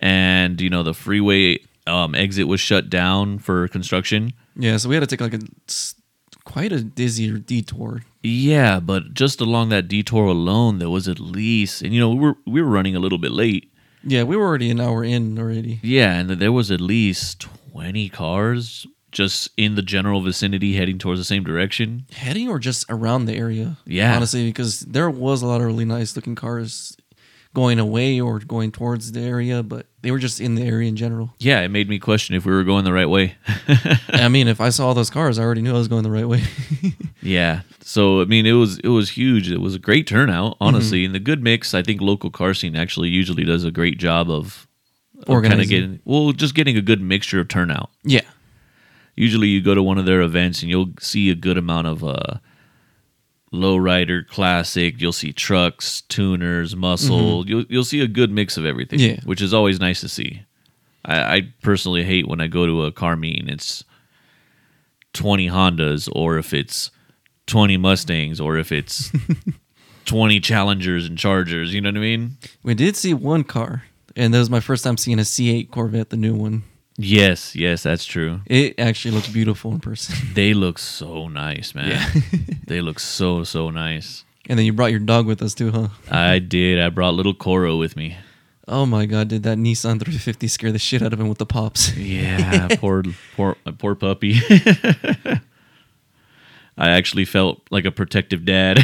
and you know the freeway um, exit was shut down for construction. yeah, so we had to take like a quite a dizzy detour. Yeah, but just along that detour alone, there was at least, and you know we were we were running a little bit late. Yeah, we were already an hour in already. Yeah, and there was at least 20 cars just in the general vicinity heading towards the same direction. Heading or just around the area. Yeah. Honestly, because there was a lot of really nice looking cars going away or going towards the area, but they were just in the area in general. Yeah, it made me question if we were going the right way. *laughs* I mean, if I saw those cars, I already knew I was going the right way. *laughs* yeah. So I mean it was it was huge. It was a great turnout, honestly. And the good mix, I think local car scene actually usually does a great job of kind of Organizing. getting well, just getting a good mixture of turnout. yeah. usually you go to one of their events and you'll see a good amount of uh lowrider classic. You'll see trucks tuners muscle. Mm-hmm. You'll you'll see a good mix of everything Yeah. which is always nice to see. I, I personally hate when i go to a car meet and it's 20 hondas or if it's 20 mustangs or if it's *laughs* 20 challengers and chargers. You know what i mean? We did see one car, and that was my first time seeing a C8 Corvette, the new one. Yes yes that's true It actually looks beautiful in person. *laughs* they look so nice man *laughs* they look so so nice And then you brought your dog with us too, huh? I did. I brought little Coro with me. Oh my god, did that Nissan 350 scare the shit out of him with the pops? *laughs* Yeah, poor, poor, poor puppy. I actually felt like a protective dad.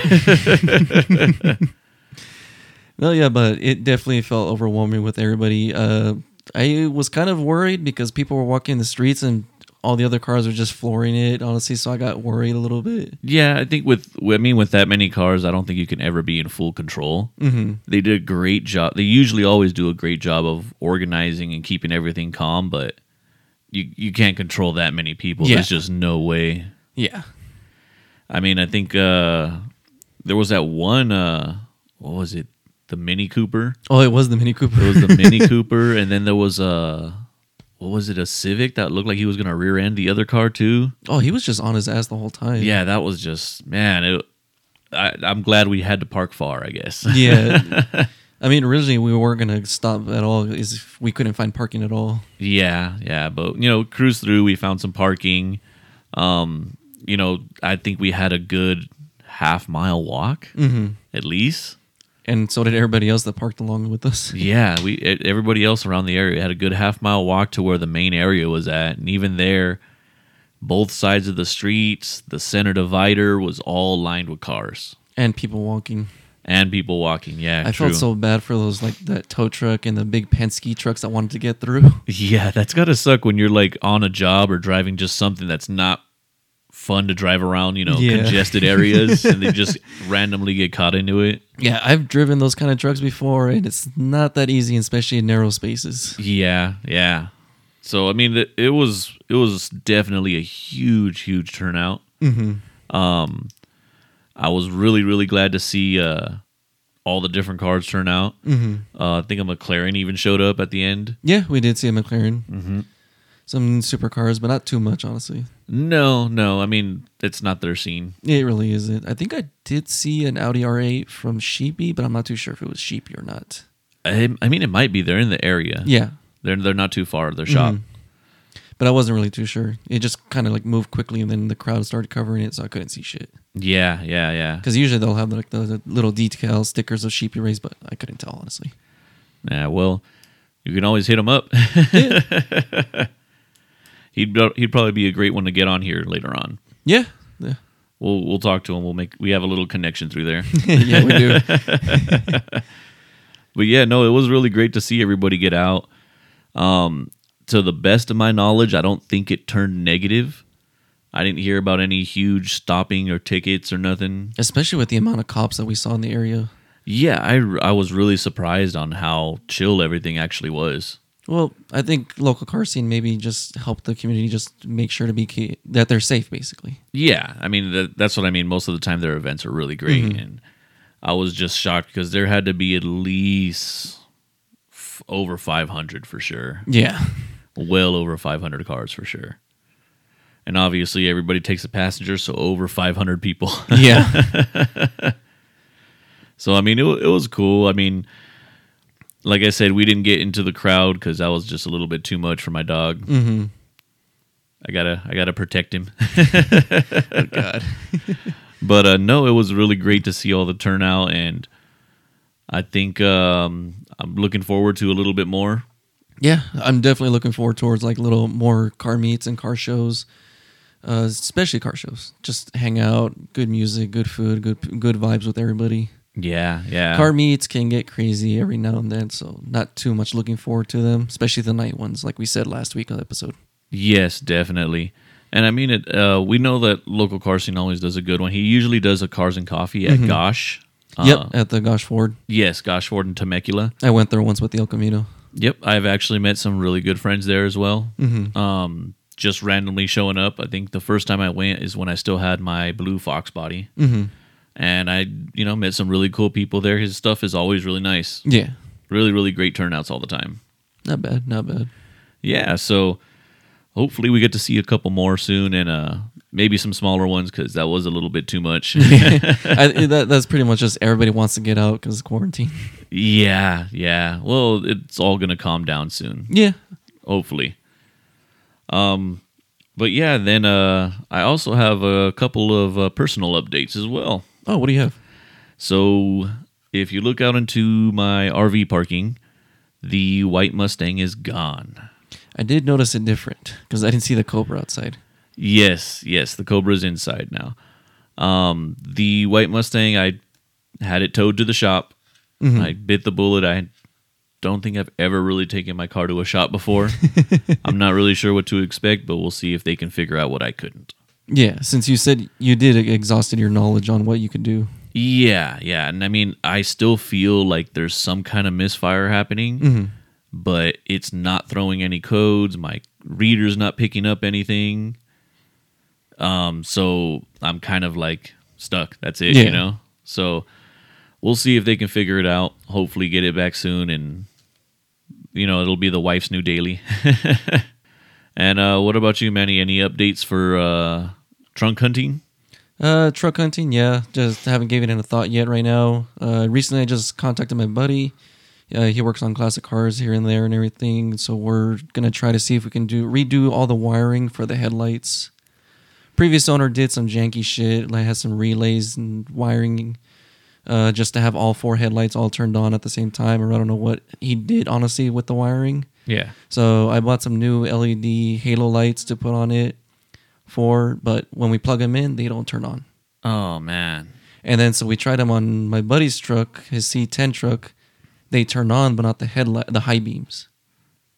No, yeah, but it definitely felt overwhelming with everybody. Uh, I was kind of worried because people were walking the streets and all the other cars were just flooring it, honestly. So I got worried a little bit. yeah, I think with, I mean, with that many cars, I don't think you can ever be in full control. Mm-hmm. They did a great job. They usually always do a great job of organizing and keeping everything calm, but you you can't control that many people. Yeah. There's just no way. Yeah. I mean, I think uh, there was that one. Uh, what was it? The Mini Cooper. Oh, it was the Mini Cooper. It was the Mini *laughs* Cooper, and then there was a what was it? A Civic that looked like he was gonna rear end the other car too. oh, he was just on his ass the whole time. Yeah, that was just man. It, I, I'm glad we had to park far. I guess. *laughs* Yeah. I mean, originally we weren't gonna stop at all, is we couldn't find parking at all. Yeah, yeah, but you know, cruise through. We found some parking. Um, you know, I think we had a good half mile walk Mm-hmm. at least. And so did everybody else that parked along with us. *laughs* Yeah, we everybody else around the area had a good half mile walk to where the main area was at, and even there, both sides of the streets, the center divider was all lined with cars And people walking. and people walking. Yeah, I true. felt so bad for those like that tow truck and the big Penske trucks that wanted to get through. *laughs* Yeah, that's gotta suck when you're like on a job or driving just something that's not fun to drive around. You know, Yeah. congested areas, and they just *laughs* randomly get caught into it. Yeah, I've driven those kind of trucks before, and it's not that easy, especially in narrow spaces. Yeah, yeah. So I mean, it, was it was definitely a huge, huge turnout. Mm-hmm. Um, I was really, really glad to see uh, all the different cars turn out. Mm-hmm. Uh, I think a McLaren even showed up at the end. Yeah, we did see a McLaren. Mm-hmm. Some supercars, but not too much, honestly. No, no, I mean it's not their scene. It really isn't. I think I did see an Audi R8 from Sheepey, but I'm not too sure if it was Sheepey or not. I, I mean, it might be they're in the area. Yeah, They're they're not too far. Their shop. Mhm. but I wasn't really too sure. It just kind of like moved quickly, and then the crowd started covering it, so I couldn't see shit. Yeah, yeah, yeah. Because usually they'll have like the, the little detail stickers of Sheepey Race, but I couldn't tell honestly. Yeah, well, you can always hit them up. *laughs* he'd he'd probably be a great one to get on here later on. Yeah, yeah, We'll we'll talk to him. We'll make we have a little connection through there. *laughs* yeah, we do. *laughs* but yeah, no, it was really great to see everybody get out. Um, to the best of my knowledge, I don't think it turned negative. I didn't hear about any huge stopping or tickets or nothing. Especially with the amount of cops that we saw in the area. Yeah, I, I was really surprised on how chill everything actually was. Well, I think local car scene maybe just help the community just make sure to be key, that they're safe, basically. Yeah, I mean that, that's what I mean. Most of the time, their events are really great, mm-hmm. and I was just shocked because there had to be at least f- over 500 for sure. Yeah, well over 500 cars for sure. And obviously, everybody takes a passenger, so over 500 people. yeah, *laughs* so I mean, it, it was cool. I mean, like I said, we didn't get into the crowd because that was just a little bit too much for my dog. mm-hmm. I gotta, I gotta protect him. *laughs* Oh, God. *laughs* but uh, no, it was really great to see all the turnout, and I think um, I'm looking forward to a little bit more. Yeah, I'm definitely looking forward towards like a little more car meets and car shows, uh, especially car shows. Just hang out, good music, good food, good good vibes with everybody. Yeah, yeah. Car meets can get crazy every now and then, so not too much looking forward to them, especially the night ones, like we said last week on the episode. Yes, definitely. And I mean it. Uh, we know that local car scene always does a good one. He usually does a cars and coffee at Gosch. Uh, yep, at the Gosch Ford. Yes, Gosch Ford in Temecula. I went there once with the El Camino. Yep, I've actually met some really good friends there as well. Mm-hmm. Um, just randomly showing up. I think the first time I went is when I still had my blue Fox body, Mm-hmm. And I, you know, met some really cool people there. His stuff is always really nice. Yeah, Really, really great turnouts all the time. not bad, not bad. Yeah, so hopefully we get to see a couple more soon, and uh, maybe some smaller ones because that was a little bit too much. *laughs* *laughs* I, that, that's pretty much just everybody wants to get out because of quarantine. yeah, yeah. Well, it's all gonna calm down soon, Yeah, hopefully. Um, but yeah, then uh, I also have a couple of uh, personal updates as well. Oh, what do you have? So if you look out into my RV parking, the white Mustang is gone. I did notice it different because I didn't see the Cobra outside. Yes, yes, the Cobra's inside now. Um, the white Mustang, I had it towed to the shop. I bit the bullet. I don't think I've ever really taken my car to a shop before. *laughs* I'm not really sure what to expect, but we'll see if they can figure out what I couldn't. Yeah, since you said you did exhausted your knowledge on what you could do. Yeah, yeah. And I mean, I still feel like there's some kind of misfire happening, but it's not throwing any codes. My reader's not picking up anything. Um, so I'm kind of like stuck. That's it, Yeah. you know? So we'll see if they can figure it out. Hopefully get it back soon and you know, it'll be the wife's new daily. *laughs* and uh what about you, Manny? Any updates for uh trunk hunting? Uh, truck hunting, yeah, just haven't given it a thought yet right now. Uh, recently I just contacted my buddy. Uh, he works on classic cars here and there and everything, so we're gonna try to see if we can do redo all the wiring for the headlights. Previous owner did some janky shit, like has some relays and wiring, uh, just to have all four headlights all turned on at the same time. Or I don't know what he did honestly with the wiring. Yeah. So I bought some new LED halo lights to put on it for, but when we plug them in, they don't turn on. Oh man. And then so we tried them on my buddy's truck, his C10 truck. They turn on, but not the headlight, the high beams.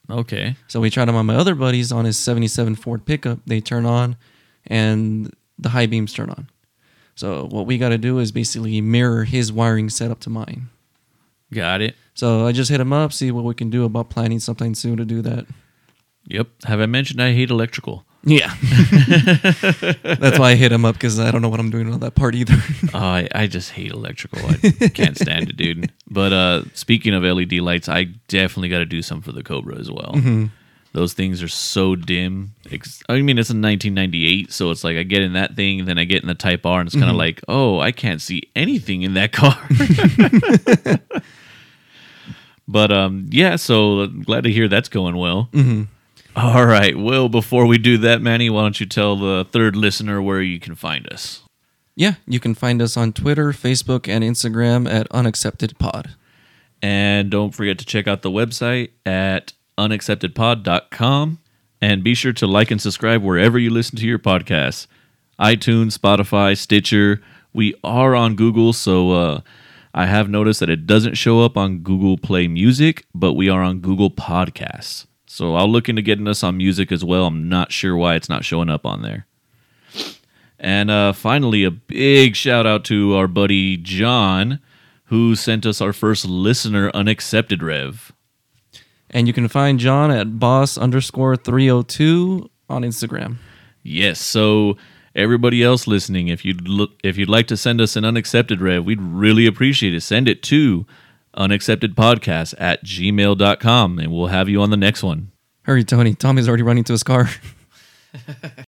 Okay. So we tried them on my other buddies on his 77 Ford pickup. They turn on, and the high beams turn on. So what we got to do is basically mirror his wiring setup to mine. Got it. So I just hit him up, see what we can do about planning something soon to do that. Yep. Have I mentioned I hate electrical? Yeah. *laughs* That's why I hit him up because I don't know what I'm doing on that part either. *laughs* Oh, I, I just hate electrical. I can't stand it, dude. But uh, speaking of LED lights, I definitely got to do some for the Cobra as well. Those things are so dim. I mean, it's a 1998, so it's like I get in that thing, then I get in the Type R, and it's kind of like, oh, I can't see anything in that car. *laughs* but um, yeah, so glad to hear that's going well. All right. Well, before we do that, Manny, why don't you tell the third listener where you can find us? Yeah, you can find us on Twitter, Facebook, and Instagram at unacceptedpod. And don't forget to check out the website at unacceptedpod.com. And be sure to like and subscribe wherever you listen to your podcasts iTunes, Spotify, Stitcher. We are on Google, so uh, I have noticed that it doesn't show up on Google Play Music, but we are on Google Podcasts. So I'll look into getting us on music as well. I'm not sure why it's not showing up on there. And uh, finally, a big shout out to our buddy John, who sent us our first listener unaccepted rev. And you can find John at boss underscore 302 on Instagram. Yes, so everybody else listening, if you'd look, if you'd like to send us an unaccepted rev, we'd really appreciate it. Send it to unacceptedpodcast at gmail.com and we'll have you on the next one. Hurry, Tony. Tommy's already running to his car. *laughs*